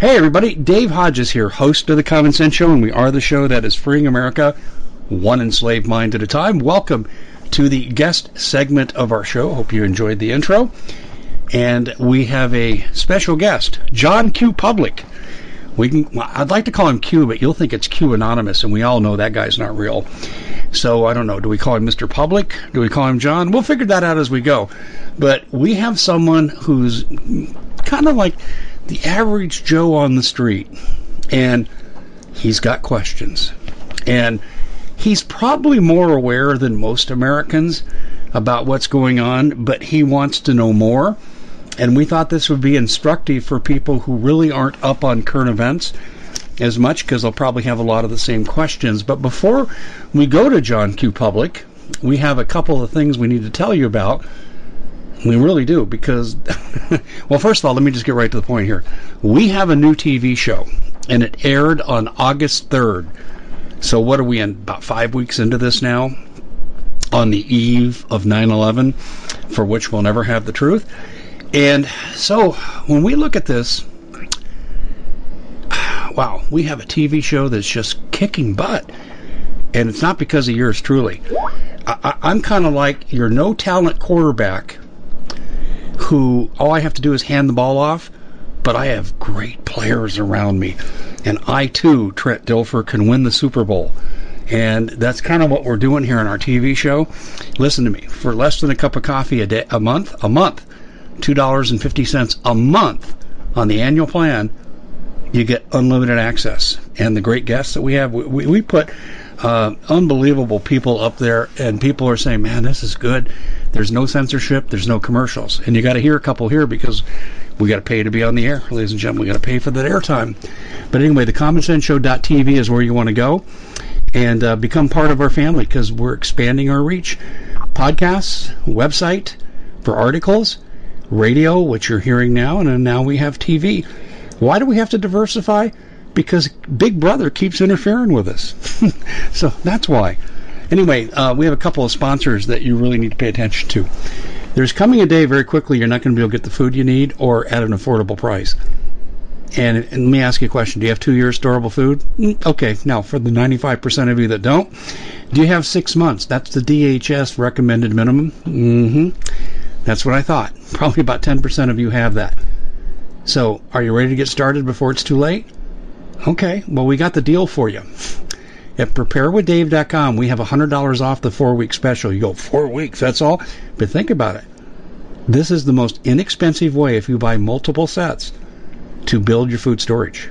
Hey, everybody. Dave Hodges here, host of The Common Sense Show, and we are the show that is freeing America one enslaved mind at a time. Welcome to the guest segment of our show. Hope you enjoyed the intro. And we have a special guest, John Q. Public. We can, I'd like to call him Q, but you'll think it's Q Anonymous, and we all know that guy's not real. So I don't know. Do we call him Mr. Public? Do we call him John? We'll figure that out as we go. But we have someone who's kind of like the average Joe on the street, and he's got questions. And he's probably more aware than most Americans about what's going on, but he wants to know more. And we thought this would be instructive for people who really aren't up on current events as much because they'll probably have a lot of the same questions. But before we go to John Q. Public, we have a couple of things we need to tell you about we really do because, well, first of all, let me just get right to the point here. We have a new TV show, and it aired on August 3rd. So, what are we in? About five weeks into this now? On the eve of 9 11, for which we'll never have the truth. And so, when we look at this, wow, we have a TV show that's just kicking butt. And it's not because of yours truly. I, am kind of like your no talent quarterback who all I have to do is hand the ball off, but I have great players around me. And I too, Trent Dilfer, can win the Super Bowl. And that's kind of what we're doing here on our TV show. Listen to me. For less than a cup of coffee a day, a month, a month, two dollars and fifty cents a month on the annual plan, you get unlimited access. And the great guests that we have, we, we put uh, unbelievable people up there, and people are saying, "Man, this is good." There's no censorship. There's no commercials. And you got to hear a couple here because we got to pay to be on the air, ladies and gentlemen. We got to pay for that airtime. But anyway, the commonsenseshow.tv is where you want to go and uh, become part of our family because we're expanding our reach. Podcasts, website for articles, radio, which you're hearing now, and now we have TV. Why do we have to diversify? Because Big Brother keeps interfering with us. so that's why. Anyway, uh, we have a couple of sponsors that you really need to pay attention to. There's coming a day very quickly you're not going to be able to get the food you need or at an affordable price. And, and let me ask you a question. Do you have two years storable food? Mm, okay, now for the 95% of you that don't, do you have six months? That's the DHS recommended minimum. Mm-hmm. That's what I thought. Probably about 10% of you have that. So, are you ready to get started before it's too late? Okay, well, we got the deal for you. At preparewithdave.com, we have $100 off the four week special. You go, four weeks, that's all? But think about it. This is the most inexpensive way if you buy multiple sets to build your food storage.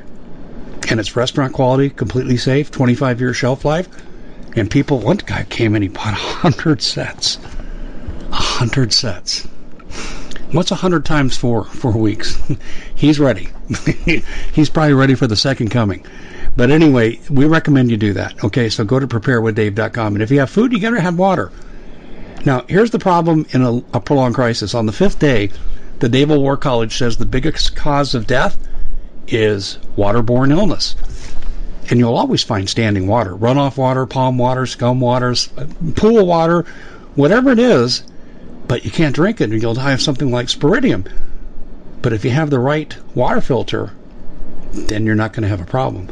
And it's restaurant quality, completely safe, 25 year shelf life. And people, one guy came in, he bought 100 sets. 100 sets. What's 100 times four? Four weeks. He's ready. He's probably ready for the second coming. But anyway, we recommend you do that. Okay, so go to preparewithdave.com. And if you have food, you got to have water. Now, here's the problem in a, a prolonged crisis. On the fifth day, the Naval War College says the biggest cause of death is waterborne illness. And you'll always find standing water runoff water, palm water, scum waters, pool water, whatever it is, but you can't drink it and you'll die of something like sporidium. But if you have the right water filter, then you're not going to have a problem.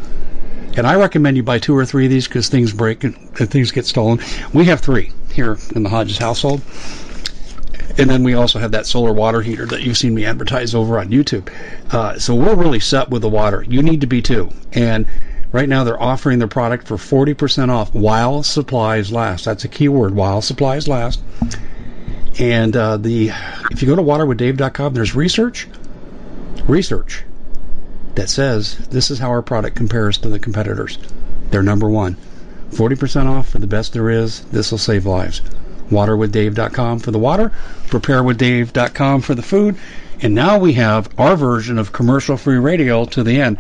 And I recommend you buy two or three of these because things break and, things get stolen. We have three here in the Hodges household. And then we also have that solar water heater that you've seen me advertise over on YouTube. Uh, so we're really set with the water. You need to be too. And right now they're offering their product for 40% off while supplies last. That's a key word, while supplies last. And uh, the if you go to waterwithdave.com, there's research, research that says this is how our product compares to the competitors. They're number one. 40% off for the best there is. This will save lives. Waterwithdave.com for the water, preparewithdave.com for the food, and now we have our version of commercial free radio to the end.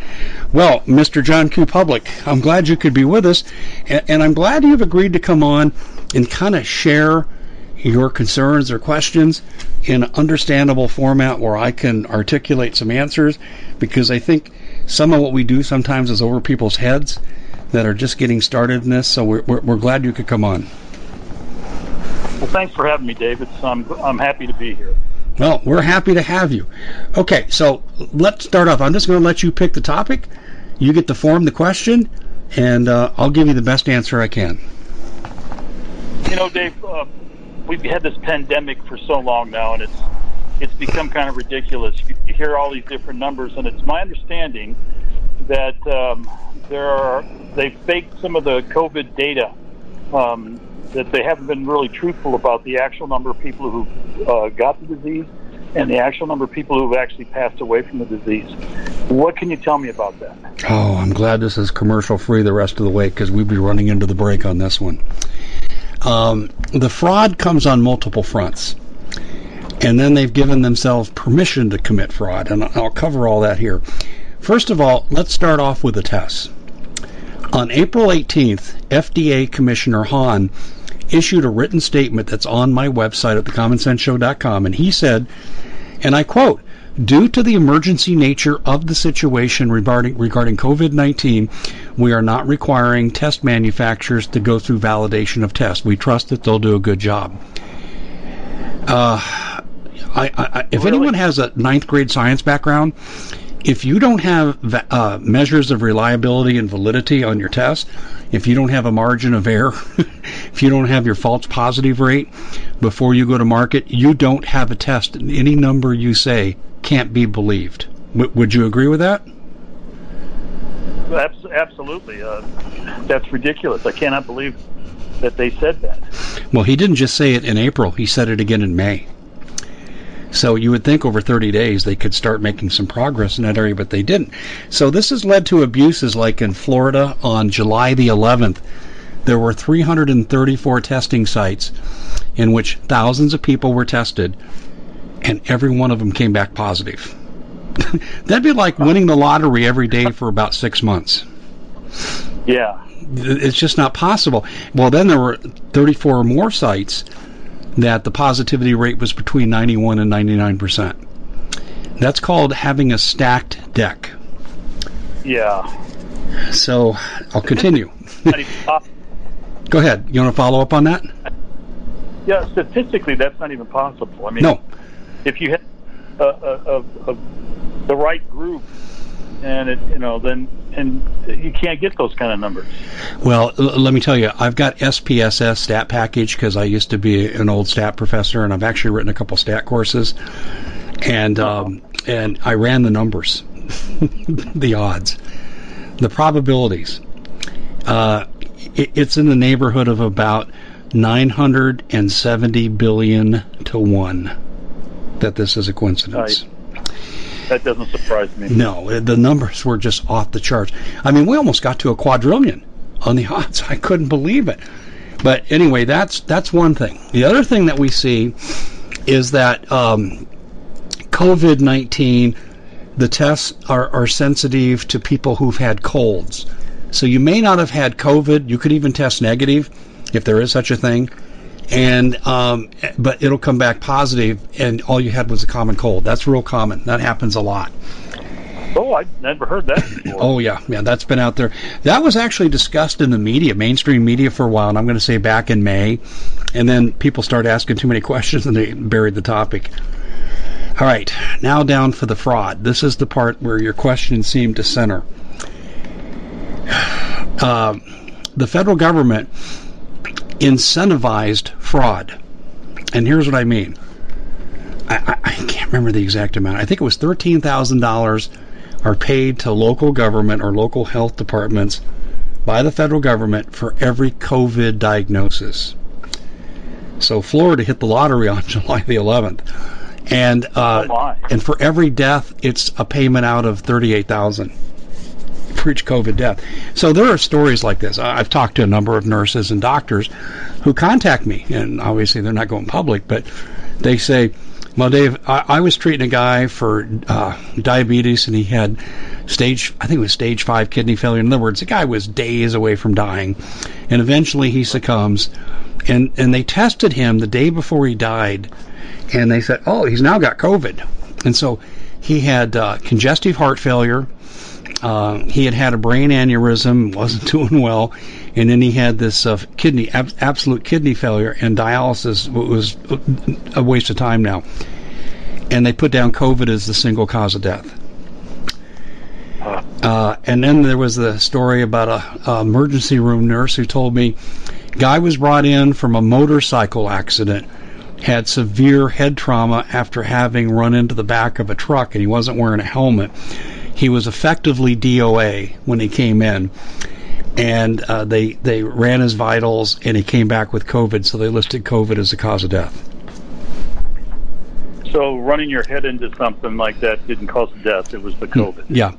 Well, Mr. John Q. Public, I'm glad you could be with us, and, and I'm glad you've agreed to come on and kind of share your concerns or questions in an understandable format where I can articulate some answers because I think some of what we do sometimes is over people's heads that are just getting started in this. So we're, we're, we're glad you could come on. Well, thanks for having me, David. So I'm, I'm happy to be here. Well, we're happy to have you. Okay, so let's start off. I'm just going to let you pick the topic. You get to form the question, and uh, I'll give you the best answer I can. You know, Dave, uh, we've had this pandemic for so long now, and it's it's become kind of ridiculous. You hear all these different numbers, and it's my understanding that um, there are they faked some of the COVID data. Um, that they haven't been really truthful about the actual number of people who uh, got the disease and the actual number of people who have actually passed away from the disease. What can you tell me about that? Oh, I'm glad this is commercial free the rest of the way because we'd be running into the break on this one. Um, the fraud comes on multiple fronts. And then they've given themselves permission to commit fraud. And I'll cover all that here. First of all, let's start off with the tests. On April 18th, FDA Commissioner Hahn issued a written statement that's on my website at thecommonsenseshow.com, and he said, and I quote, Due to the emergency nature of the situation regarding, regarding COVID 19, we are not requiring test manufacturers to go through validation of tests. We trust that they'll do a good job. Uh, I, I, if really? anyone has a ninth grade science background, if you don't have uh, measures of reliability and validity on your test, if you don't have a margin of error, if you don't have your false positive rate before you go to market, you don't have a test. Any number you say can't be believed. W- would you agree with that? Absolutely. Uh, that's ridiculous. I cannot believe that they said that. Well, he didn't just say it in April, he said it again in May. So you would think over 30 days they could start making some progress in that area, but they didn't. So this has led to abuses like in Florida on July the 11th. There were 334 testing sites in which thousands of people were tested, and every one of them came back positive. That'd be like winning the lottery every day for about six months. Yeah. It's just not possible. Well, then there were 34 more sites that the positivity rate was between 91 and 99 percent. That's called having a stacked deck. Yeah. So I'll continue. Go ahead. You want to follow up on that? Yeah, statistically, that's not even possible. I mean, no. If you have a, a, a, the right group and it you know then and you can't get those kind of numbers. Well, l- let me tell you, I've got SPSS stat package because I used to be an old stat professor, and I've actually written a couple stat courses, and um, and I ran the numbers, the odds, the probabilities. Uh, it, it's in the neighborhood of about 970 billion to one. That this is a coincidence. that doesn't surprise me. No, the numbers were just off the charts. I mean, we almost got to a quadrillion on the odds. I couldn't believe it. But anyway, that's that's one thing. The other thing that we see is that um, COVID nineteen, the tests are, are sensitive to people who've had colds. So you may not have had COVID. You could even test negative, if there is such a thing. And um, but it'll come back positive, and all you had was a common cold. That's real common. That happens a lot. Oh, I never heard that before. Oh yeah, yeah, that's been out there. That was actually discussed in the media, mainstream media, for a while. And I'm going to say back in May, and then people started asking too many questions, and they buried the topic. All right, now down for the fraud. This is the part where your questions seem to center. Uh, the federal government incentivized fraud, and here's what I mean. I, I, I can't remember the exact amount. I think it was thirteen thousand dollars are paid to local government or local health departments by the federal government for every COVID diagnosis. So Florida hit the lottery on July the 11th, and uh, Oh, and for every death, it's a payment out of 38,000 for each COVID death. So there are stories like this. I've talked to a number of nurses and doctors who contact me, and obviously they're not going public, but they say, "Well, Dave, I, I was treating a guy for uh, diabetes, and he had stage, I think it was stage five kidney failure. In other words, the guy was days away from dying, and eventually he succumbs." And, and they tested him the day before he died, and they said, "Oh, he's now got COVID," and so he had uh, congestive heart failure, uh, he had had a brain aneurysm, wasn't doing well, and then he had this uh, kidney, ab- absolute kidney failure, and dialysis was a waste of time now. And they put down COVID as the single cause of death. Uh, and then there was the story about a, a emergency room nurse who told me, guy was brought in from a motorcycle accident, had severe head trauma after having run into the back of a truck, and he wasn't wearing a helmet he was effectively DOA when he came in, and uh, they they ran his vitals, and he came back with COVID. So they listed COVID as the cause of death. So running your head into something like that didn't cause death; it was the COVID. Yeah,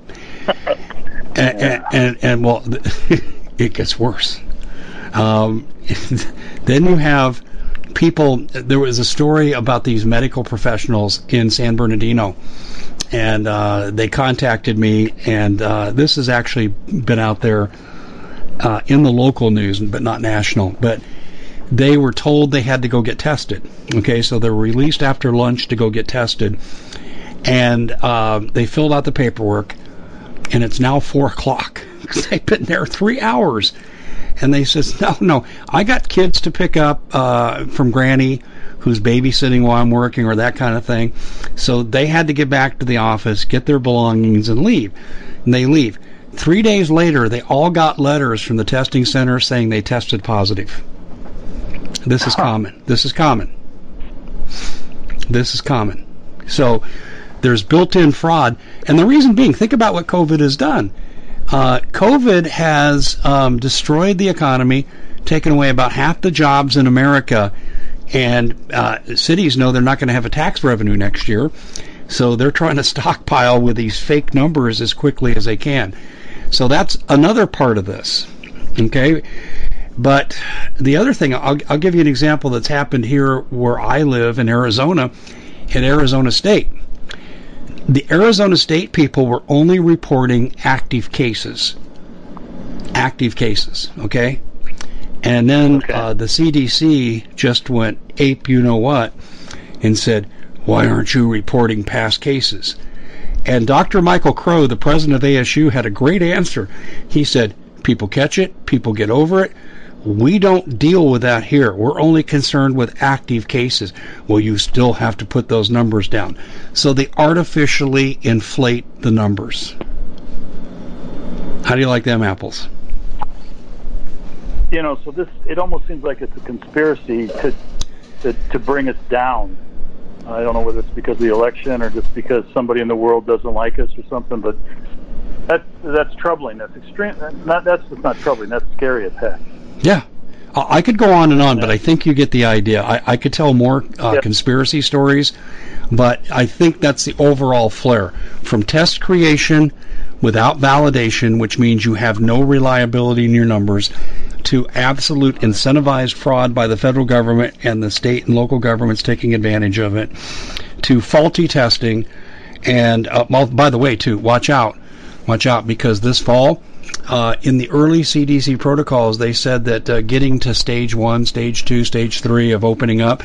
and, and, and and well, it gets worse. Um, then you have people. There was a story about these medical professionals in San Bernardino and uh, they contacted me, and uh, this has actually been out there uh, in the local news, but not national. But they were told they had to go get tested. Okay, so they were released after lunch to go get tested, and uh, they filled out the paperwork, and it's now four o'clock. They've been there three hours, and they says, "No, no, I got kids to pick up uh, from Granny." Who's babysitting while I'm working or that kind of thing. So they had to get back to the office, get their belongings, and leave. And they leave. Three days later, they all got letters from the testing center saying they tested positive. This is common. This is common. This is common. So there's built in fraud. And the reason being, think about what COVID has done. Uh, COVID has um, destroyed the economy, taken away about half the jobs in America and uh, cities know they're not going to have a tax revenue next year, so they're trying to stockpile with these fake numbers as quickly as they can. So that's another part of this. Okay, but the other thing, I'll, I'll give you an example that's happened here where I live in Arizona, in Arizona State. The Arizona State people were only reporting active cases. Active cases, okay? And then Okay. uh, the CDC just went ape, you know what, and said, "Why aren't you reporting past cases?" And Dr. Michael Crow, the president of ASU, had a great answer. He said, "People catch it, people get over it. We don't deal with that here. We're only concerned with active cases. Well, you still have to put those numbers down. So they artificially inflate the numbers. How do you like them apples? You know, so this it almost seems like it's a conspiracy to to, to bring us down. I don't know whether it's because of the election or just because somebody in the world doesn't like us or something, but that that's troubling. That's extreme. Not that's just not troubling. That's scary as heck. Yeah. I could go on and on, but I think you get the idea. I, I could tell more uh, conspiracy stories, but I think that's the overall flair. From test creation without validation, which means you have no reliability in your numbers, to absolute incentivized fraud by the federal government and the state and local governments taking advantage of it, to faulty testing, and uh, by the way, too, watch out, watch out because this fall uh, in the early CDC protocols, they said that uh, getting to stage one, stage two, stage three of opening up,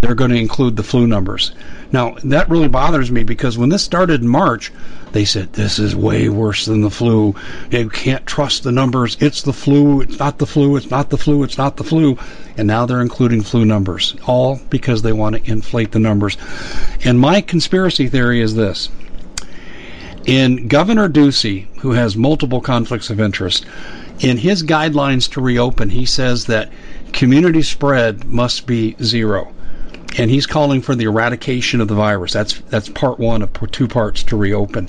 they're going to include the flu numbers. Now, that really bothers me because when this started in March, they said this is way worse than the flu. You can't trust the numbers. It's the flu. It's not the flu. It's not the flu. It's not the flu. And now they're including flu numbers, all because they want to inflate the numbers. And my conspiracy theory is this in Governor Ducey, who has multiple conflicts of interest, in his guidelines to reopen, he says that community spread must be zero. And he's calling for the eradication of the virus. That's that's part one of two parts to reopen.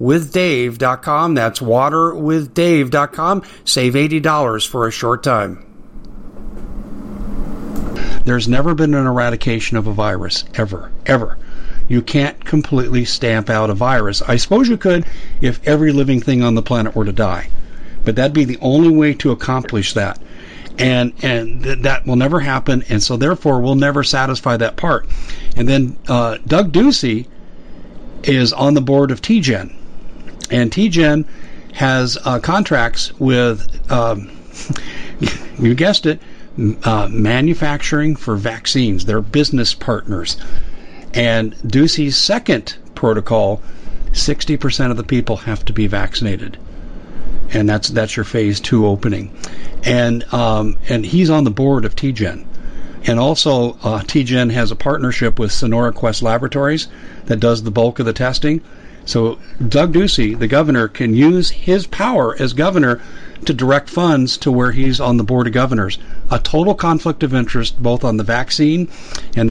waterwithdave.com. That's waterwithdave.com. Save $80 for a short time. There's never been an eradication of a virus, ever, ever. You can't completely stamp out a virus. I suppose you could if every living thing on the planet were to die. But that'd be the only way to accomplish that. And and th- that will never happen, and so therefore we'll never satisfy that part. And then uh, Doug Ducey is on the board of TGen, and TGen has uh, contracts with, um, you guessed it, uh, manufacturing for vaccines. They're business partners. And Ducey's second protocol, 60% of the people have to be vaccinated. And that's that's your phase two opening, and um, and he's on the board of TGen, and also uh, TGen has a partnership with Sonora Quest Laboratories that does the bulk of the testing. So Doug Ducey, the governor, can use his power as governor to direct funds to where he's on the board of governors. A total conflict of interest both on the vaccine and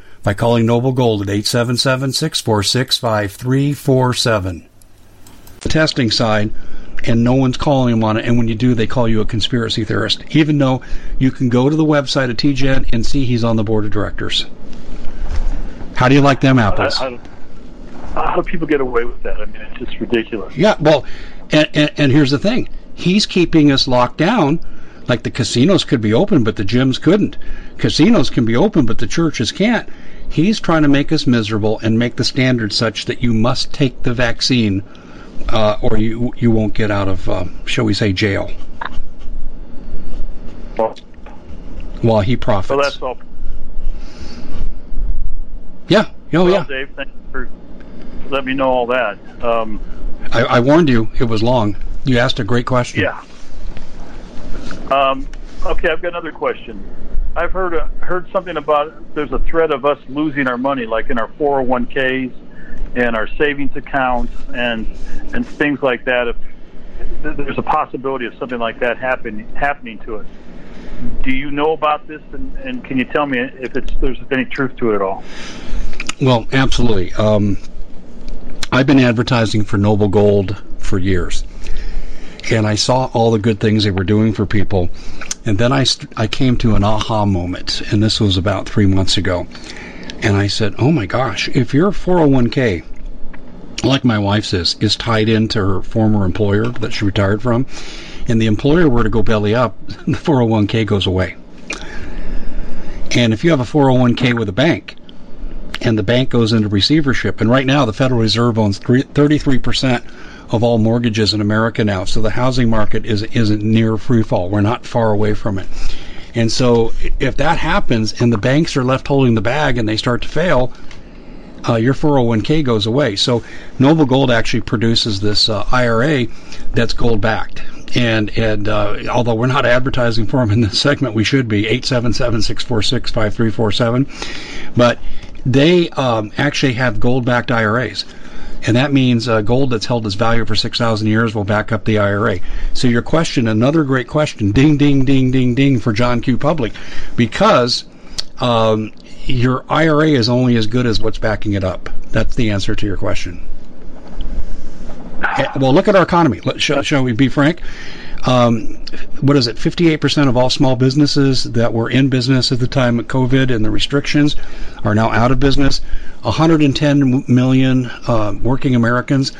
by calling Noble Gold at 877 646 5347. The testing side, and no one's calling them on it, and when you do, they call you a conspiracy theorist, even though you can go to the website of TGen and see he's on the board of directors. How do you like them apples? How, how, how do people get away with that? I mean, it's just ridiculous. Yeah, well, and, and, and here's the thing he's keeping us locked down. Like the casinos could be open, but the gyms couldn't. Casinos can be open, but the churches can't. He's trying to make us miserable and make the standard such that you must take the vaccine, uh, or you you won't get out of, uh, shall we say, jail. Well, While he profits. so that's all. yeah. Oh well, yeah. Dave, thank you for letting me know all that. Um, I, I warned you. It was long. You asked a great question. yeah. Um, okay, I've got another question. I've heard uh, heard something about there's a threat of us losing our money, like in our 401ks and our savings accounts and and things like that. If th- there's a possibility of something like that happen happening to us, do you know about this? And, and can you tell me if it's there's any truth to it at all? Well, absolutely. Um, I've been advertising for Noble Gold for years, and I saw all the good things they were doing for people, and then I st- I came to an aha moment, and this was about three months ago, and I said, "Oh my gosh, if your 401k, like my wife's is, is tied into her former employer that she retired from, and the employer were to go belly up, the 401k goes away." And if you have a 401k with a bank, and the bank goes into receivership. And right now, the Federal Reserve owns 33% of all mortgages in America now. So the housing market is, isn't near free fall. We're not far away from it. And so if that happens and the banks are left holding the bag and they start to fail, uh, your 401k goes away. So Noble Gold actually produces this uh, IRA that's gold backed. And and uh, although we're not advertising for them in this segment, we should be 877-646-5347. But they um, actually have gold backed IRAs. And that means uh, gold that's held its value for 6,000 years will back up the IRA. So your question, another great question, ding, ding, ding, ding, ding for John Q. Public, because um, your IRA is only as good as what's backing it up. That's the answer to your question. Eh, Well, look at our economy. Let, shall, shall we be frank? Um, what is it? 58% of all small businesses that were in business at the time of COVID and the restrictions are now out of business. 110 million uh, working Americans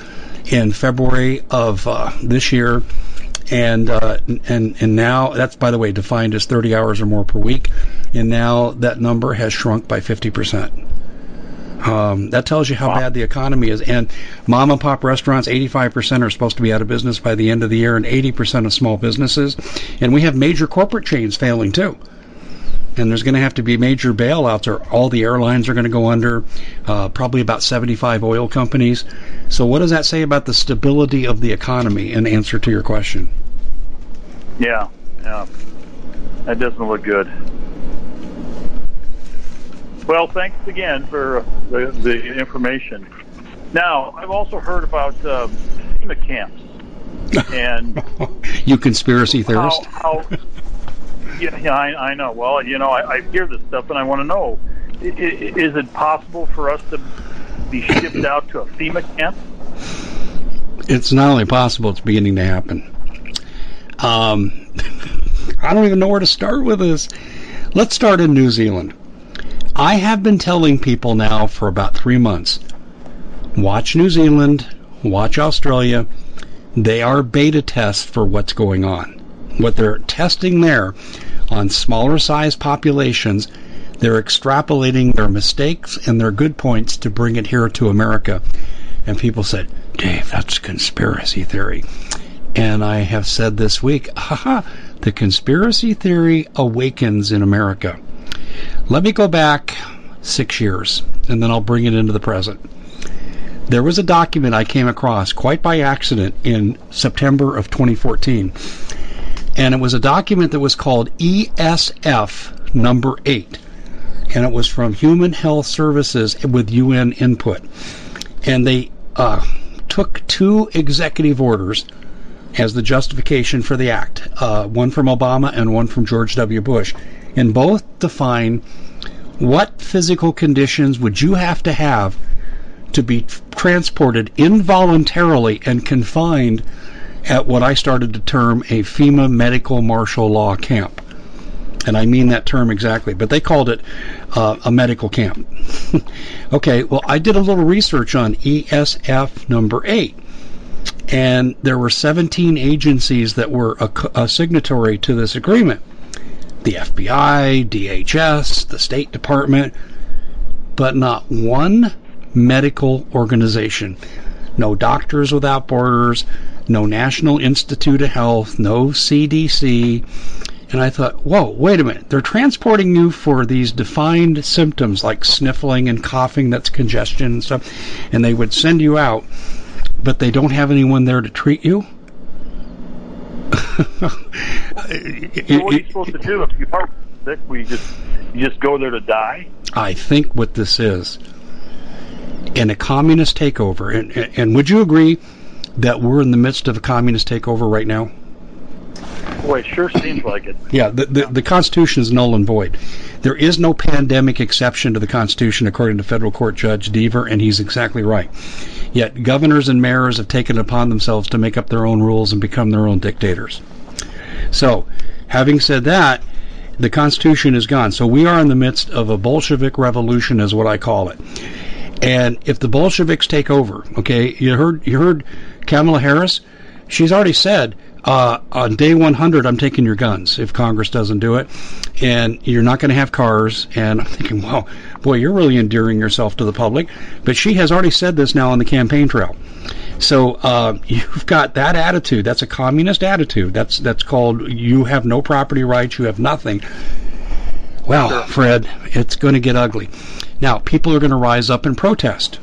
in February of uh, this year, and uh, and and now that's by the way defined as 30 hours or more per week, and now that number has shrunk by 50 percent. Um, that tells you how bad the economy is. And mom and pop restaurants, 85% are supposed to be out of business by the end of the year, and 80% of small businesses. And we have major corporate chains failing too. And there's going to have to be major bailouts, or all the airlines are going to go under. Uh, probably about 75 oil companies. So, what does that say about the stability of the economy? In answer to your question. Yeah, yeah. That doesn't look good. Well, thanks again for the, the information. Now, I've also heard about FEMA camps and you conspiracy how, theorist. how yeah, yeah I, I know. Well, you know, I, I hear this stuff and I want to know: i- is it possible for us to be shipped out to a FEMA camp? it's not only possible, it's beginning to happen. Um, I don't even know where to start with this. Let's start in New Zealand. I have been telling people now for about three months watch New Zealand, watch Australia. They are beta tests for what's going on. What they're testing there on smaller size populations, they're extrapolating their mistakes and their good points to bring it here to America. And people said, Dave, that's conspiracy theory. And I have said this week, haha, the conspiracy theory awakens in America. Let me go back six years, and then I'll bring it into the present. there was a document I came across quite by accident in September of 2014. And it was a document that was called ESF number 8. And it was from Human Health Services with UN input. And they uh, took two executive orders as the justification for the act uh, one from Obama and one from George W. Bush. And both define what physical conditions would you have to have to be transported involuntarily and confined at what I started to term a FEMA medical martial law camp. And I mean that term exactly, but they called it uh, a medical camp. okay, well, I did a little research on ESF number 8 and there were 17 agencies that were a, a, signatory to this agreement the FBI, DHS, the State Department, but not one medical organization. No Doctors Without Borders, no National Institute of Health, no CDC. And I thought, whoa, wait a minute. They're transporting you for these defined symptoms like sniffling and coughing, that's congestion and stuff, and they would send you out, but they don't have anyone there to treat you? so what are you supposed to do if you are sick? We just you just go there to die? I think what this is in a communist takeover. And, and would you agree that we're in the midst of a communist takeover right now? Boy, it sure seems like it. Yeah, the, the, the, Constitution is null and void. There is no pandemic exception to the Constitution, according to federal court Judge Deaver, and he's exactly right. Yet governors and mayors have taken it upon themselves to make up their own rules and become their own dictators. So, having said that, the Constitution is gone. So we are in the midst of a Bolshevik revolution, is what I call it. And if the Bolsheviks take over, okay, you heard you heard Kamala Harris, she's already said uh, on day 100, I'm taking your guns if Congress doesn't do it, and you're not going to have cars. And I'm thinking, wow, boy, you're really endearing yourself to the public. But she has already said this now on the campaign trail. So uh, you've got that attitude. That's a communist attitude. That's that's called you have no property rights. You have nothing. Well, Fred, it's going to get ugly. Now, people are going to rise up and protest.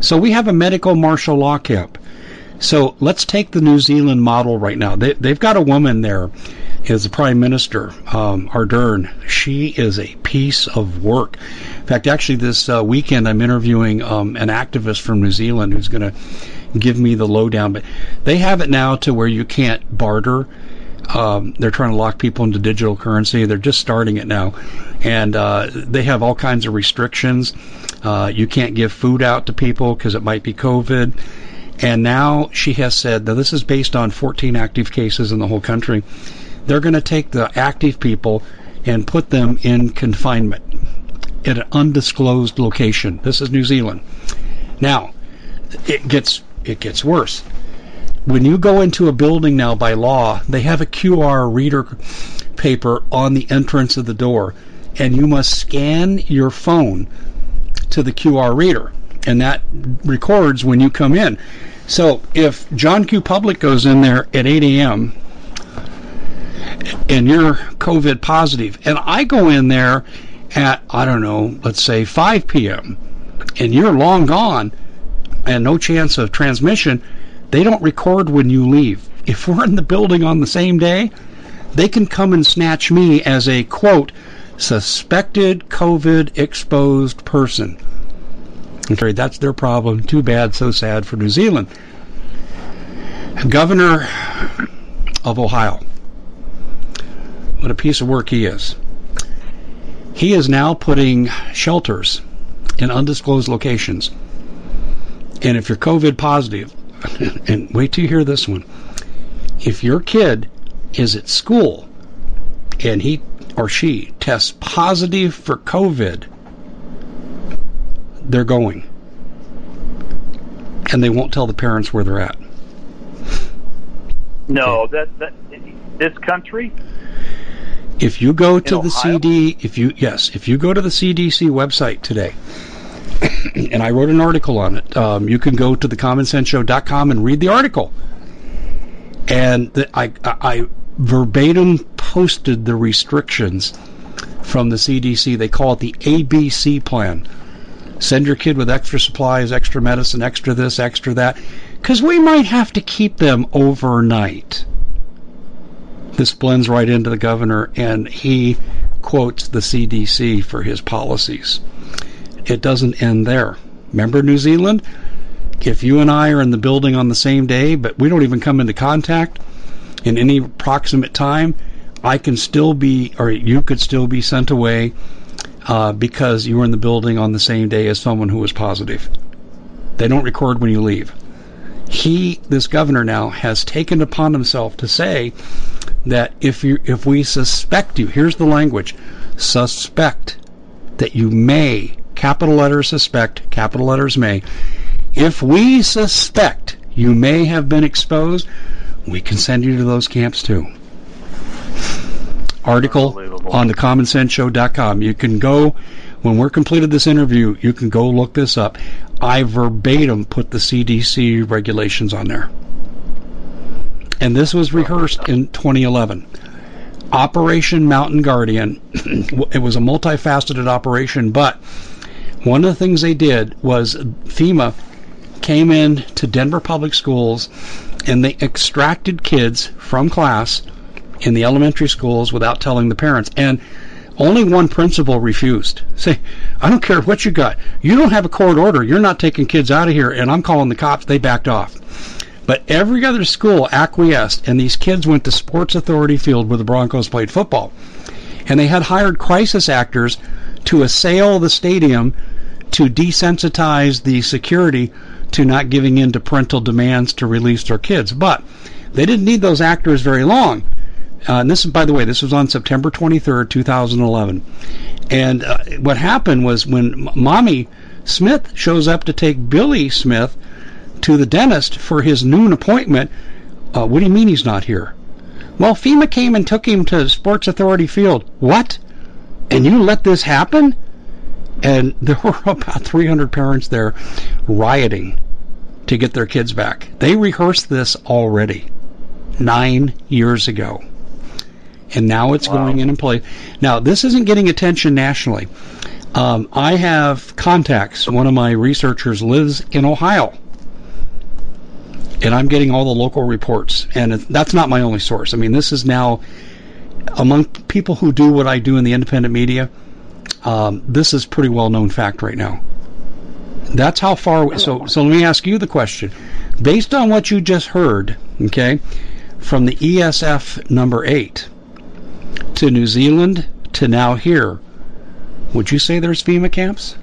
So we have a medical martial law camp. So let's take the New Zealand model right now. They, have got a woman there as the prime minister, um, Ardern. She is a piece of work. In fact, actually, this uh, weekend I'm interviewing um, an activist from New Zealand who's going to give me the lowdown. But they have it now to where you can't barter um, they're trying to lock people into digital currency. They're just starting it now, and uh, they have all kinds of restrictions. Uh, you can't give food out to people because it might be COVID. And now she has said that this is based on 14 active cases in the whole country. They're going to take the active people and put them in confinement at an undisclosed location. This is New Zealand. Now, it gets it gets worse when you go into a building now by law, they have a QR reader paper on the entrance of the door, and you must scan your phone to the QR reader, and that records when you come in. So if John Q. Public goes in there at 8 a.m. and you're COVID positive, and I go in there at, I don't know, let's say 5 p.m., and you're long gone and no chance of transmission, they don't record when you leave. If we're in the building on the same day, they can come and snatch me as a quote suspected COVID exposed person. Okay, that's their problem. Too bad, so sad for New Zealand. Governor of Ohio. What a piece of work he is. He is now putting shelters in undisclosed locations. And if you're COVID positive, and wait till you hear this one. If your kid is at school and he or she tests positive for COVID, they're going. And they won't tell the parents where they're at. No, that, that this country. If you go to the Ohio? CD, if you yes, if you go to the CDC website today, and I wrote an article on it. Um, you can go to the thecommonsenseshow.com and read the article. And the, I, I verbatim posted the restrictions from the CDC. They call it the ABC plan. Send your kid with extra supplies, extra medicine, extra this, extra that, because we might have to keep them overnight. This blends right into the governor, and he quotes the CDC for his policies. It doesn't end there. Remember New Zealand? If you and I are in the building on the same day, but we don't even come into contact in any proximate time, I can still be, or you could still be sent away uh, because you were in the building on the same day as someone who was positive. They don't record when you leave. He, this governor now, has taken upon himself to say that if you, if we suspect you, here's the language, suspect that you may, capital letters suspect, capital letters may, if we suspect you may have been exposed, we can send you to those camps too article on the commonsenseshow.com. You can go when we're completed this interview, you can go look this up. I verbatim put the CDC regulations on there. And this was rehearsed in 2011. Operation Mountain Guardian. it was a multifaceted operation, but one of the things they did was FEMA came in to Denver Public Schools and they extracted kids from class in the elementary schools without telling the parents. And only one principal refused. Say, I don't care what you got. You don't have a court order. You're not taking kids out of here, and I'm calling the cops. They backed off. But every other school acquiesced, and these kids went to Sports Authority Field where the Broncos played football. And they had hired crisis actors to assail the stadium to desensitize the security to not giving in to parental demands to release their kids. But they didn't need those actors very long uh, and this is, by the way, this was on September 23rd, 2011. And uh, what happened was when Mommy Smith shows up to take Billy Smith to the dentist for his noon appointment, uh, what do you mean he's not here? Well, FEMA came and took him to Sports Authority Field. What? And you let this happen? And there were about 300 parents there rioting to get their kids back. They rehearsed this already nine years ago and now it's wow. going in and play. Now, this isn't getting attention nationally. Um, I have contacts. One of my researchers lives in Ohio, and I'm getting all the local reports. And that's not my only source. I mean, this is now among people who do what I do in the independent media. Um, this is pretty well known fact right now. That's how far. So, so let me ask you the question: based on what you just heard, okay, from the ESF number eight to New Zealand to now here, would you say there's FEMA camps?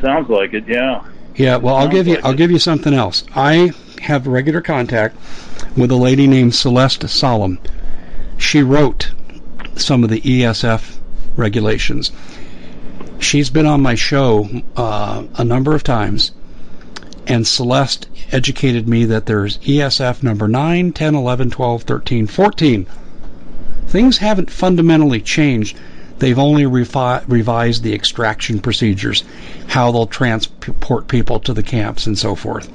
Sounds like it, yeah. Yeah, well, I'll give you like I'll it. give you something else. I have regular contact with a lady named Celeste Solum. She wrote some of the ESF regulations. She's been on my show uh, a number of times, and Celeste educated me that there's ESF number 9, 10, 11, 12, 13, 14 Things haven't fundamentally changed. They've only refi- revised the extraction procedures, how they'll transport people to the camps and so forth.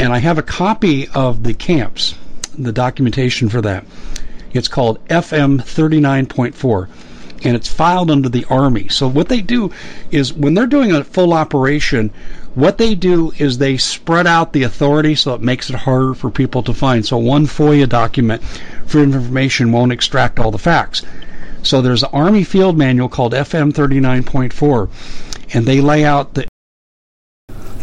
And I have a copy of the camps, the documentation for that. It's called FM 39.4 and it's filed under the Army. So what they do is when they're doing a full operation, what they do is they spread out the authority so it makes it harder for people to find. So one FOIA document for Information won't extract all the facts. So there's an Army Field Manual called FM 39.4, and they lay out the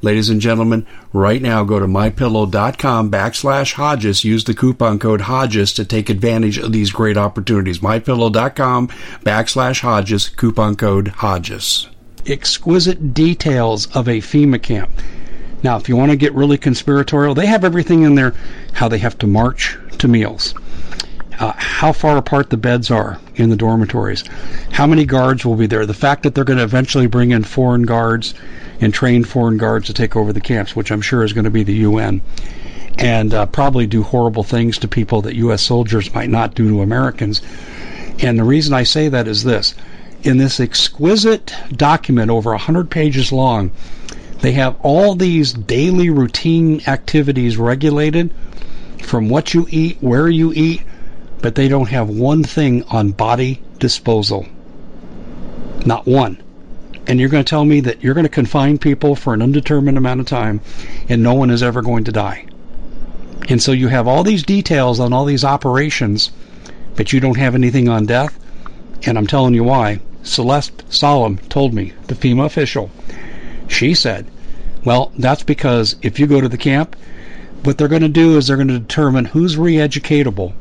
Ladies and gentlemen, right now go to mypillow.com backslash Hodges. Use the coupon code Hodges to take advantage of these great opportunities. Mypillow.com backslash Hodges, coupon code Hodges. Exquisite details of a FEMA camp. Now, if you want to get really conspiratorial, they have everything in there how they have to march to meals, uh, how far apart the beds are in the dormitories, how many guards will be there, the fact that they're going to eventually bring in foreign guards and train foreign guards to take over the camps, which I'm sure is going to be the UN, and uh, probably do horrible things to people that U.S. soldiers might not do to Americans. And the reason I say that is this. In this exquisite document, over 100 pages long, they have all these daily routine activities regulated from what you eat, where you eat, but they don't have one thing on body disposal. Not one. And you're going to tell me that you're going to confine people for an undetermined amount of time and no one is ever going to die. And so you have all these details on all these operations, but you don't have anything on death. And I'm telling you why. Celeste Solum told me, the FEMA official. She said, well, that's because if you go to the camp, what they're going to do is they're going to determine who's re-educatable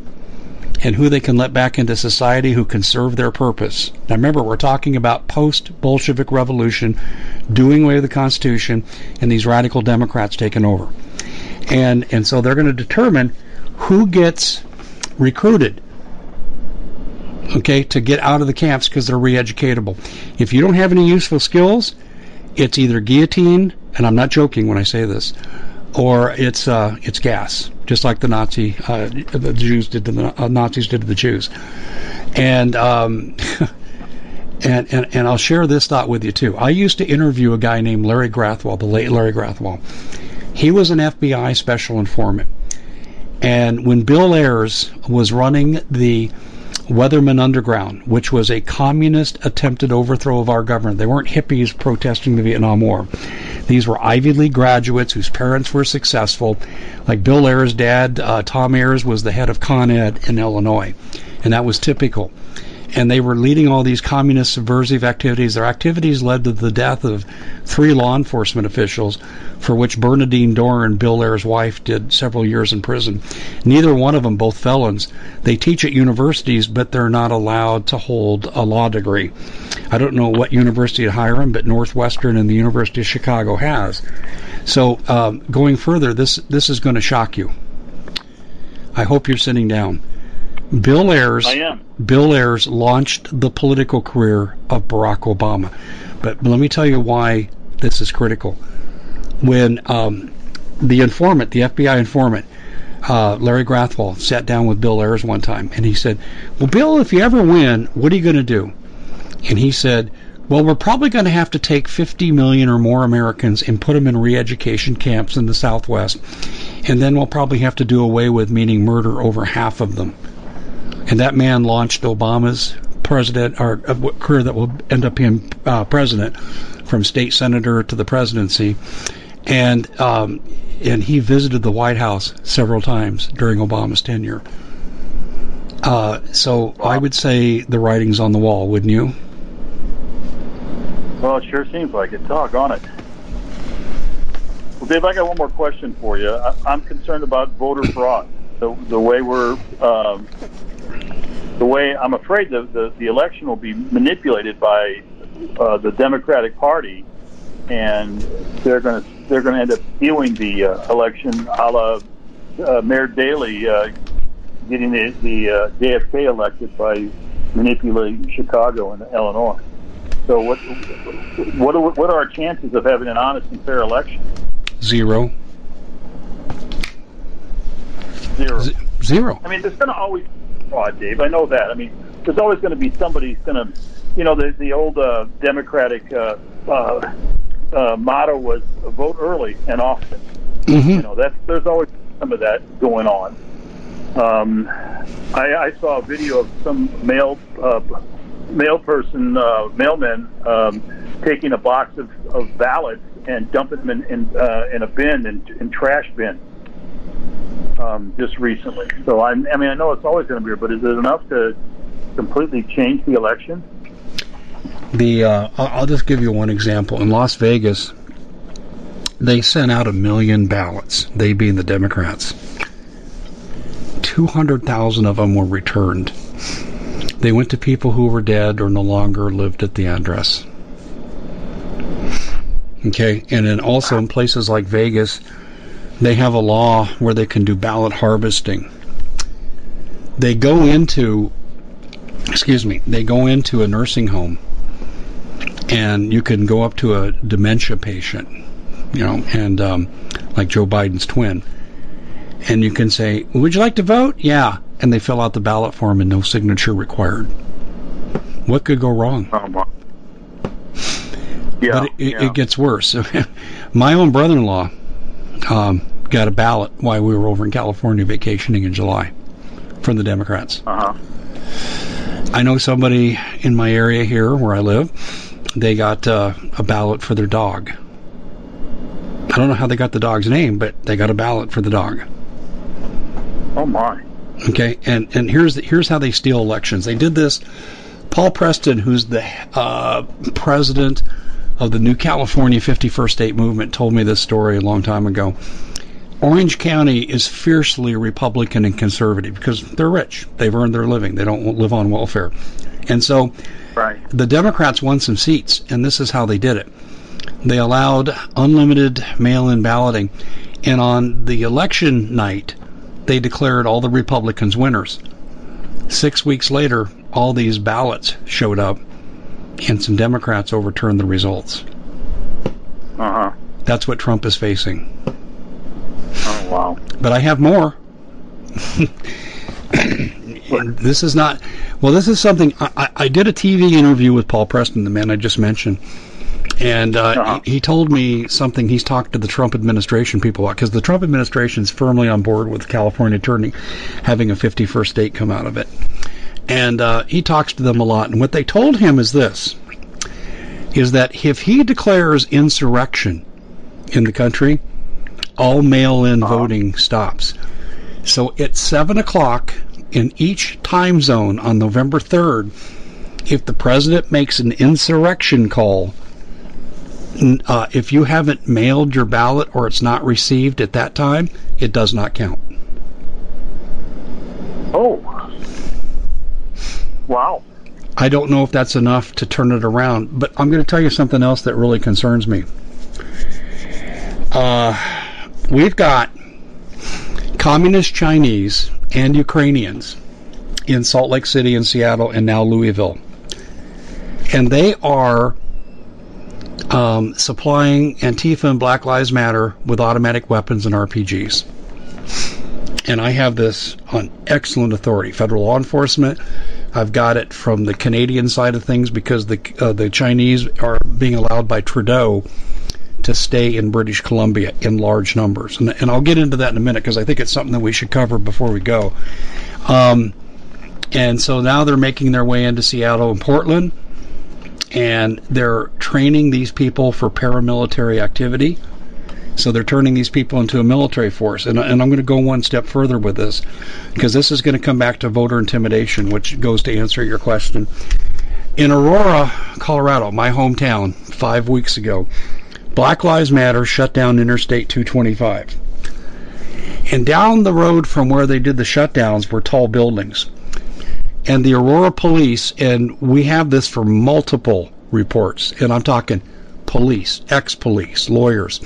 and who they can let back into society who can serve their purpose. Now remember, we're talking about post-Bolshevik revolution, doing away with the Constitution, and these radical Democrats taking over. And and so they're going to determine who gets recruited okay, to get out of the camps because they're re-educatable. If you don't have any useful skills, it's either guillotine, and I'm not joking when I say this, or it's uh, it's gas, just like the Nazi uh, the Jews did to the uh, Nazis did to the Jews, and. Um, and, and and I'll share this thought with you too. I used to interview a guy named Larry Grathwohl, the late Larry Grathwohl. He was an FBI special informant, and when Bill Ayers was running the Weatherman Underground, which was a communist attempted overthrow of our government. They weren't hippies protesting the Vietnam War. These were Ivy League graduates whose parents were successful. Like Bill Ayers' dad, uh, Tom Ayers, was the head of Con Ed in Illinois. And that was typical and they were leading all these communist subversive activities. Their activities led to the death of three law enforcement officials, for which Bernardine Dohrn, and Bill Ayers' wife, did several years in prison. Neither one of them, both felons. They teach at universities, but they're not allowed to hold a law degree. I don't know what university to hire them, but Northwestern and the University of Chicago has. So um, going further, this this is going to shock you. I hope you're sitting down. Bill Ayers. I am. Bill Ayers launched the political career of Barack Obama. But let me tell you why this is critical. When um, the informant, the FBI informant, uh, Larry Grathwohl, sat down with Bill Ayers one time, and he said, "Well, Bill, if you ever win, what are you going to do?" And he said, "Well, we're probably going to have to take 50 million or more Americans and put them in re-education camps in the Southwest, and then we'll probably have to do away with meaning murder over half of them." And that man launched Obama's president or uh, career that will end up being uh, president, from state senator to the presidency, and um, and he visited the White House several times during Obama's tenure. Uh, so I would say the writing's on the wall, wouldn't you? Well, it sure seems like it. Talk on it. Well, Dave, I got one more question for you. I, am concerned about voter fraud. The, the way we're um, the way I'm afraid the, the, the election will be manipulated by uh, the Democratic Party, and they're going to they're going to end up viewing the uh, election a la uh, Mayor Daley uh, getting the, the uh, JFK elected by manipulating Chicago and Illinois. So what what are, what are our chances of having an honest and fair election? Zero. Zero. Z- zero. I mean, there's going to always fraud, Dave. I know that. I mean, there's always going to be somebody who's going to, you know, the the old uh, Democratic uh, uh, uh, motto was vote early and often. Mm-hmm. You know, that's there's always some of that going on. Um, I, I saw a video of some male uh, male person, uh, mailman, um, taking a box of, of ballots and dumping them in in, uh, in a bin in, in trash bin um, just recently. So I, I mean, I know it's always going to be, here, but is it enough to completely change the election? The uh, I'll just give you one example. In Las Vegas, they sent out a million ballots. They being the Democrats. Two hundred thousand of them were returned. They went to people who were dead or no longer lived at the address. Okay, and then also in places like Vegas, they have a law where they can do ballot harvesting. They go into, excuse me, they go into a nursing home and you can go up to a dementia patient, you know, and um, like Joe Biden's twin, and you can say, "Would you like to vote?" Yeah, and they fill out the ballot form and no signature required. What could go wrong? My. Yeah, but it, it, yeah. it gets worse. My own brother-in-law um, got a ballot while we were over in California vacationing in July from the Democrats. uh-huh. I know somebody in my area here where I live. They got uh, a ballot for their dog. I don't know how they got the dog's name, but they got a ballot for the dog. Oh, my. Okay, and and here's the, here's how they steal elections. They did this. Paul Preston, who's the uh, president of the New California 51st State Movement, told me this story a long time ago. Orange County is fiercely Republican and conservative because they're rich. They've earned their living. They don't live on welfare. And so Right. the Democrats won some seats, and this is how they did it. They allowed unlimited mail in balloting, and on the election night, they declared all the Republicans winners. Six weeks later, all these ballots showed up, and some Democrats overturned the results. Uh-huh. That's what Trump is facing. Oh, wow. But I have more. This is not. Well, this is something. I, I- I did a TV interview with Paul Preston, the man I just mentioned, and uh, Uh-huh. he, he told me something he's talked to the Trump administration people about because the Trump administration is firmly on board with California turning, having a 51st state come out of it, and uh, he talks to them a lot. And what they told him is this: is that if he declares insurrection in the country, all mail-in voting stops. So at seven o'clock in each time zone on November third, if the president makes an insurrection call, uh, if you haven't mailed your ballot or it's not received at that time, it does not count. Oh. Wow. I don't know if that's enough to turn it around, but I'm going to tell you something else that really concerns me. Uh, we've got communist Chinese and Ukrainians in Salt Lake City and Seattle and now Louisville. And they are um, supplying Antifa and Black Lives Matter with automatic weapons and RPGs. And I have this on excellent authority. Federal law enforcement, I've got it from the Canadian side of things because the uh, the Chinese are being allowed by Trudeau to stay in British Columbia in large numbers, and, and I'll get into that in a minute because I think it's something that we should cover before we go. Um, and so now they're making their way into Seattle and Portland, and they're training these people for paramilitary activity. So they're turning these people into a military force. And, and I'm going to go one step further with this because this is going to come back to voter intimidation, which goes to answer your question. In Aurora, Colorado, my hometown, five weeks ago, Black Lives Matter shut down Interstate 225. And down the road from where they did the shutdowns were tall buildings. And the Aurora police, and we have this for multiple reports, and I'm talking police, ex police, lawyers.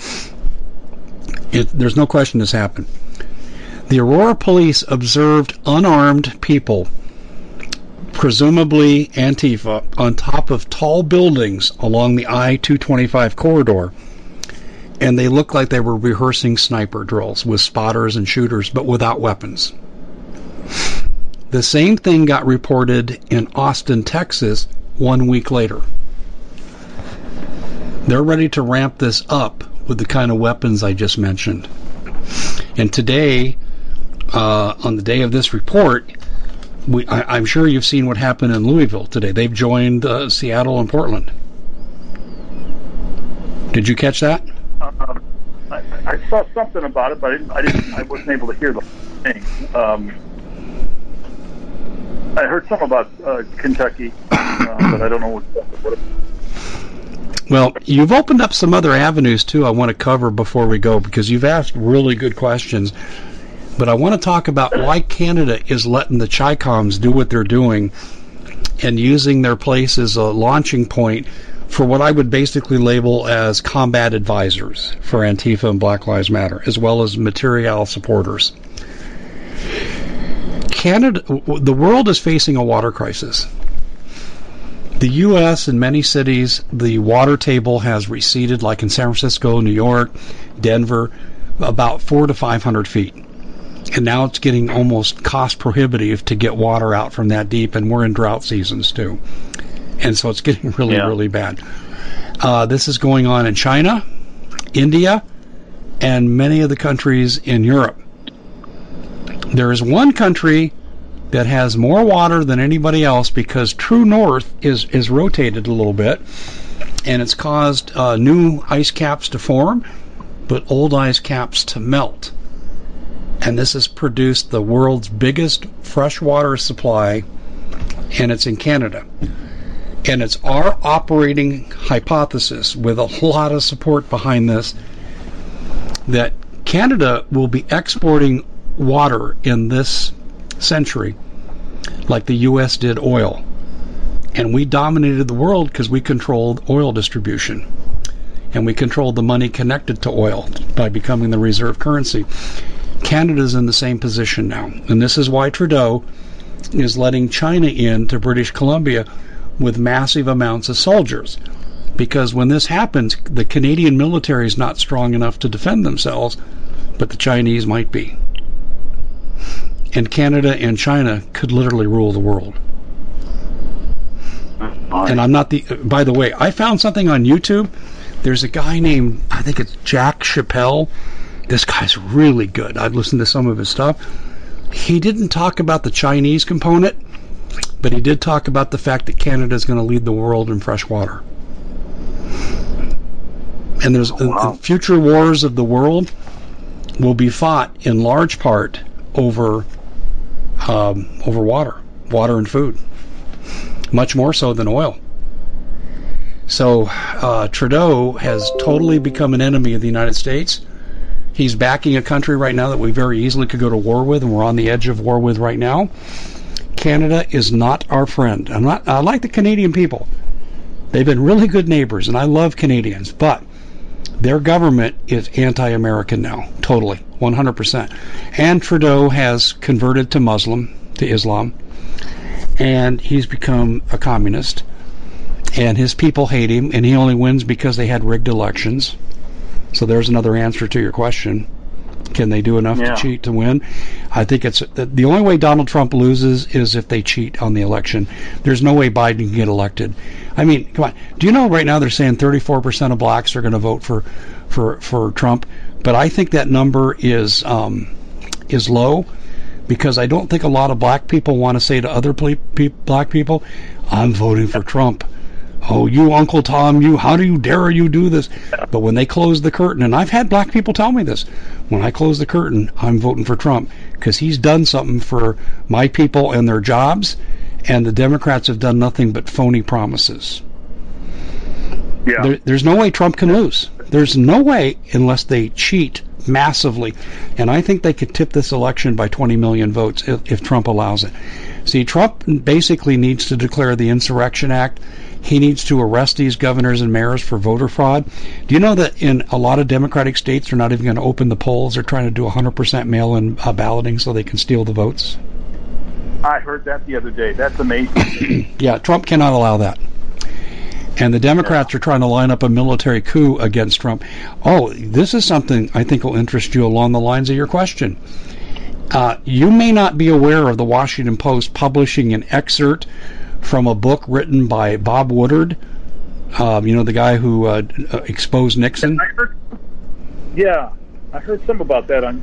It, there's no question this happened. The Aurora police observed unarmed people, presumably Antifa, on top of tall buildings along the I 225 corridor. And they looked like they were rehearsing sniper drills with spotters and shooters, but without weapons. The same thing got reported in Austin, Texas, one week later. They're ready to ramp this up with the kind of weapons I just mentioned. And today, uh, on the day of this report, we, I, I'm sure you've seen what happened in Louisville today. They've joined uh, Seattle and Portland. Did you catch that? Um, I, I saw something about it, but I didn't, I didn't. I wasn't able to hear the thing. Um, I heard some about uh, Kentucky, uh, but I don't know what. what Well, you've opened up some other avenues too. I want to cover before we go because you've asked really good questions. But I want to talk about why Canada is letting the Chicoms do what they're doing and using their place as a launching point for what I would basically label as combat advisors for Antifa and Black Lives Matter, as well as material supporters. Canada, the world is facing a water crisis. The U.S. in many cities, the water table has receded, like in San Francisco, New York, Denver, about four to five hundred feet. and now it's getting almost cost prohibitive to get water out from that deep, and we're in drought seasons too, and so it's getting really Yeah. really bad. Uh, this is going on in China, India, and many of the countries in Europe. There is one country that has more water than anybody else because true north is is rotated a little bit, and it's caused uh, new ice caps to form, but old ice caps to melt. And this has produced the world's biggest freshwater supply, and it's in Canada. And it's our operating hypothesis with a lot of support behind this that Canada will be exporting water in this century like the U.S. did oil. And we dominated the world because we controlled oil distribution. And we controlled the money connected to oil by becoming the reserve currency. Canada's in the same position now. And this is why Trudeau is letting China in to British Columbia with massive amounts of soldiers. Because when this happens, the Canadian military is not strong enough to defend themselves, but the Chinese might be. And Canada and China could literally rule the world. And I'm not the. By the way, I found something on YouTube. There's a guy named I think it's Jack Chappelle. This guy's really good. I've listened to some of his stuff. He didn't talk about the Chinese component, but he did talk about the fact that Canada is going to lead the world in fresh water. And there's Wow. the future wars of the world will be fought in large part over um, over water, water and food, much more so than oil. So uh, Trudeau has totally become an enemy of the United States. He's backing a country right now that we very easily could go to war with, and we're on the edge of war with right now. Canada is not our friend. I'm not. I like the Canadian people. They've been really good neighbors, and I love Canadians, but their government is anti-American now, totally, 100%. And Trudeau has converted to Muslim, to Islam, and he's become a communist. And his people hate him, and he only wins because they had rigged elections. So there's another answer to your question. Can they do enough Yeah. to cheat to win? I think it's the, the only way Donald Trump loses is if they cheat on the election. There's no way Biden can get elected. I mean, come on. Do you know right now they're saying 34% of blacks are going to vote for for for Trump, but I think that number is um, is low because I don't think a lot of black people want to say to other ple- pe- black people, "I'm voting for Trump." Oh, you Uncle Tom, you how do you dare you do this? But when they close the curtain, and I've had black people tell me this, when I close the curtain, I'm voting for Trump because he's done something for my people and their jobs, and the Democrats have done nothing but phony promises. Yeah. There, there's no way Trump can lose. There's no way unless they cheat massively. And I think they could tip this election by 20 million votes if, if Trump allows it. See, Trump basically needs to declare the Insurrection Act. He needs to arrest these governors and mayors for voter fraud. Do you know that in a lot of Democratic states, they're not even going to open the polls? They're trying to do 100% mail in uh, balloting so they can steal the votes? I heard that the other day. That's amazing. Yeah, Trump cannot allow that. And the Democrats are trying to line up a military coup against Trump. Oh, this is something I think will interest you along the lines of your question. Uh, you may not be aware of the Washington Post publishing an excerpt from a book written by Bob Woodward. Um, you know, the guy who uh, uh, exposed Nixon. Yeah, I heard some about that on.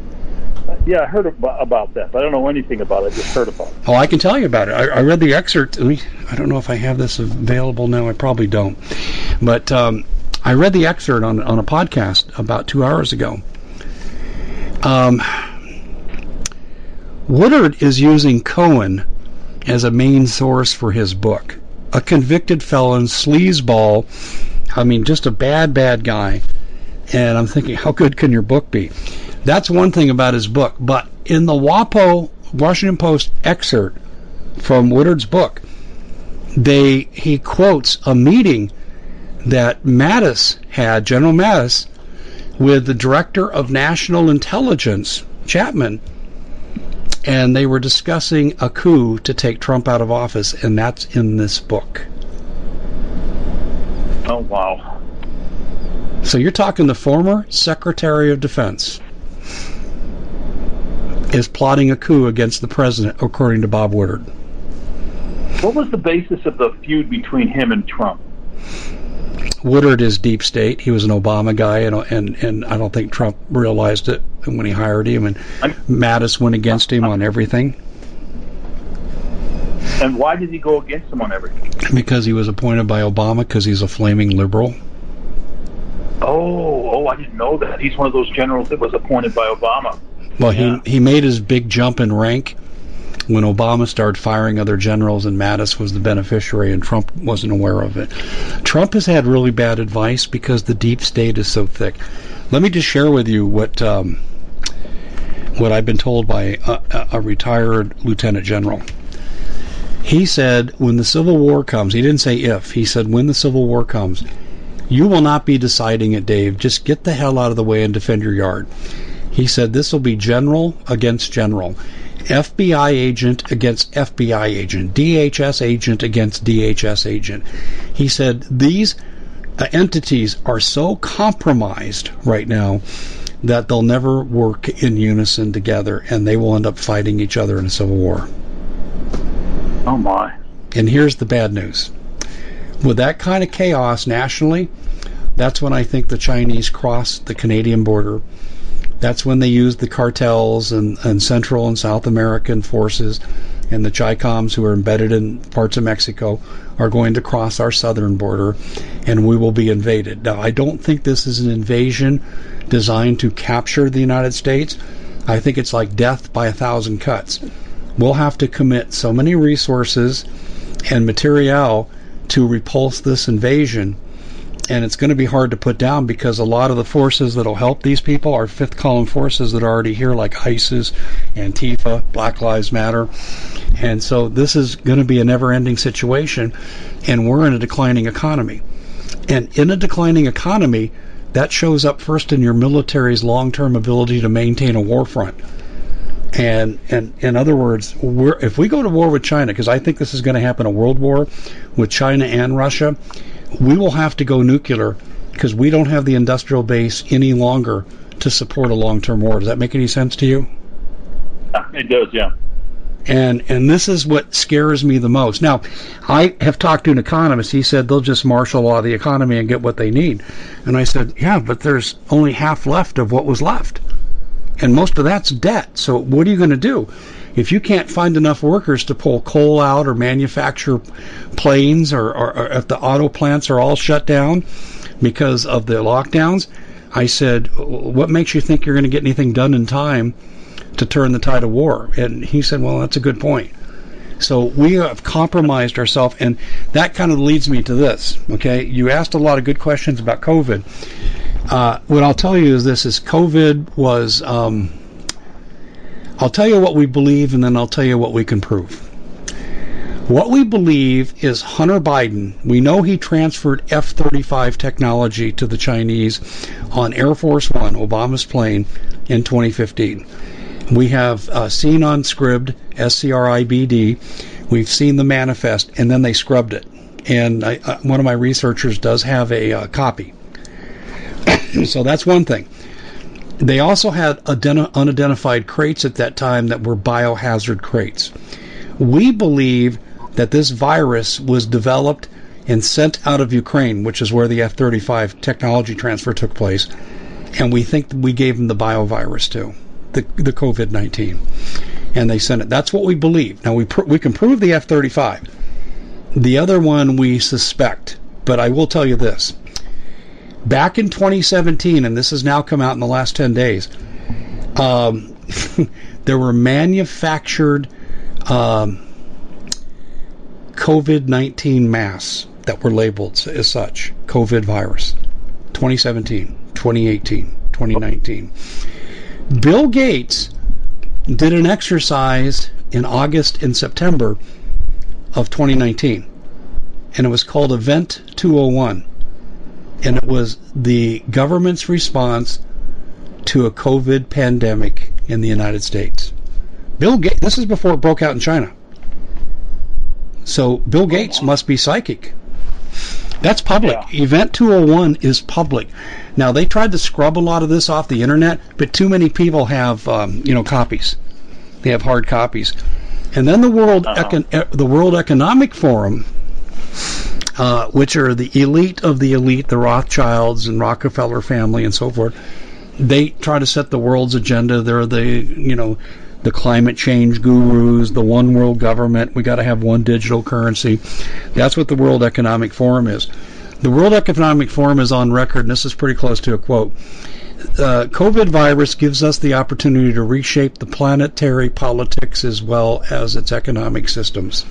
Yeah, I heard about, that, but I don't know anything about it. I just heard about it. Oh, I can tell you about it. I, I read the excerpt. Me, I don't know if I have this available now. I probably don't. But um, I read the excerpt on on a podcast about two hours ago. Um, Woodward is using Cohen as a main source for his book. A convicted felon, sleazeball. I mean, just a bad, bad guy. And I'm thinking, how good can your book be? That's one thing about his book. But in the WAPO Washington Post excerpt from Woodward's book, they he quotes a meeting that Mattis had, General Mattis, with the director of national intelligence, Chapman, and they were discussing a coup to take Trump out of office, and that's in this book. Oh wow. So you're talking the former Secretary of Defense is plotting a coup against the president, according to Bob Woodward. What was the basis of the feud between him and Trump? Woodward is deep state. He was an Obama guy, and and, and I don't think Trump realized it when he hired him. And I'm, Mattis went against him on everything. And why did he go against him on everything? Because he was appointed by Obama because he's a flaming liberal. Oh, oh, I didn't know that. He's one of those generals that was appointed by Obama. Well, yeah. he he made his big jump in rank when Obama started firing other generals, and Mattis was the beneficiary, and Trump wasn't aware of it. Trump has had really bad advice because the deep state is so thick. Let me just share with you what um, what I've been told by a, a retired lieutenant general. He said, when the Civil War comes, he didn't say if, he said, when the Civil War comes, you will not be deciding it, Dave. Just get the hell out of the way and defend your yard. He said this will be general against general. FBI agent against FBI agent, DHS agent against DHS agent. He said these uh, entities are so compromised right now that they'll never work in unison together and they will end up fighting each other in a civil war. Oh my. And here's the bad news. With that kind of chaos nationally, that's when I think the Chinese crossed the Canadian border. That's when they used the cartels and, and Central and South American forces and the Chicoms who are embedded in parts of Mexico are going to cross our southern border and we will be invaded. Now, I don't think this is an invasion designed to capture the United States. I think it's like death by a thousand cuts we'll have to commit so many resources and material to repulse this invasion. And it's going to be hard to put down because a lot of the forces that'll help these people are fifth column forces that are already here, like ISIS, Antifa, Black Lives Matter. And so this is going to be a never ending situation. And we're in a declining economy. And in a declining economy, that shows up first in your military's long term ability to maintain a war front and, and in other words, if we go to war with China, because I think this is going to happen a world war with China and Russia, we will have to go nuclear because we don't have the industrial base any longer to support a long-term war. Does that make any sense to you? It does, yeah. And and this is what scares me the most. Now, I have talked to an economist. He said they'll just martial law the economy and get what they need. And I said, yeah, but there's only half left of what was left and most of that's debt. So what are you going to do? If you can't find enough workers to pull coal out or manufacture planes or, or, or if the auto plants are all shut down because of the lockdowns, I said, what makes you think you're going to get anything done in time to turn the tide of war? And he said, well, that's a good point. So we have compromised ourselves, and that kind of leads me to this. Okay, you asked a lot of good questions about COVID. Uh, what I'll tell you is this: is COVID was. Um, I'll tell you what we believe, and then I'll tell you what we can prove. What we believe is Hunter Biden, we know he transferred F 35 technology to the Chinese on Air Force One, Obama's plane, in 2015. We have uh, seen on Scribd, S C R I B D, we've seen the manifest, and then they scrubbed it. And I, uh, one of my researchers does have a uh, copy. so that's one thing. They also had unidentified crates at that time that were biohazard crates. We believe that this virus was developed and sent out of Ukraine, which is where the F 35 technology transfer took place. And we think we gave them the biovirus too, the, the COVID 19. And they sent it. That's what we believe. Now, we, pr- we can prove the F 35. The other one we suspect. But I will tell you this back in 2017, and this has now come out in the last 10 days, um, there were manufactured um, COVID 19 masks that were labeled as such COVID virus 2017, 2018, 2019. Bill Gates did an exercise in August and September of 2019, and it was called Event 201 and it was the government's response to a COVID pandemic in the United States. Bill Gates, this is before it broke out in China. So Bill Gates must be psychic. That's public. Yeah. Event 201 is public. Now they tried to scrub a lot of this off the internet, but too many people have um, you know copies. They have hard copies. And then the World Uh-huh. Econ- the World Economic Forum, uh, which are the elite of the elite, the Rothschilds and Rockefeller family and so forth. They try to set the world's agenda. They're the you know the climate change gurus, the one world government. We got to have one digital currency. That's what the World Economic Forum is. The World Economic Forum is on record, and this is pretty close to a quote. Uh, COVID virus gives us the opportunity to reshape the planetary politics as well as its economic systems.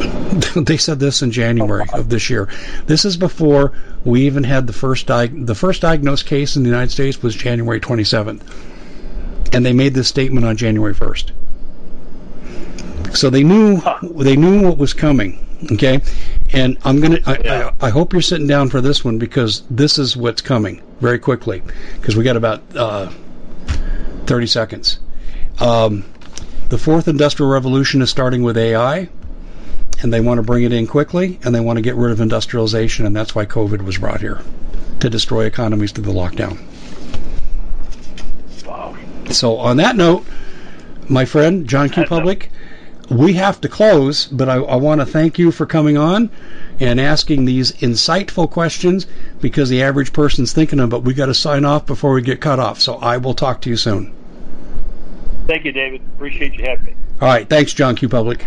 they said this in January of this year. This is before we even had the first diag- the first diagnosed case in the United States was January 27th, and they made this statement on January 1st. So they knew they knew what was coming. Okay, and I'm gonna. I, Yeah. I, hope you're sitting down for this one because this is what's coming very quickly because we got about uh, 30 seconds. Um, the fourth industrial revolution is starting with AI, and they want to bring it in quickly, and they want to get rid of industrialization, and that's why COVID was brought here to destroy economies through the lockdown. Wow. So, on that note, my friend John Q. Public, we have to close, but I, I want to thank you for coming on and asking these insightful questions because the average person's thinking of, but we got to sign off before we get cut off. So, I will talk to you soon. Thank you, David. Appreciate you having me. All right. Thanks, John Q. Public.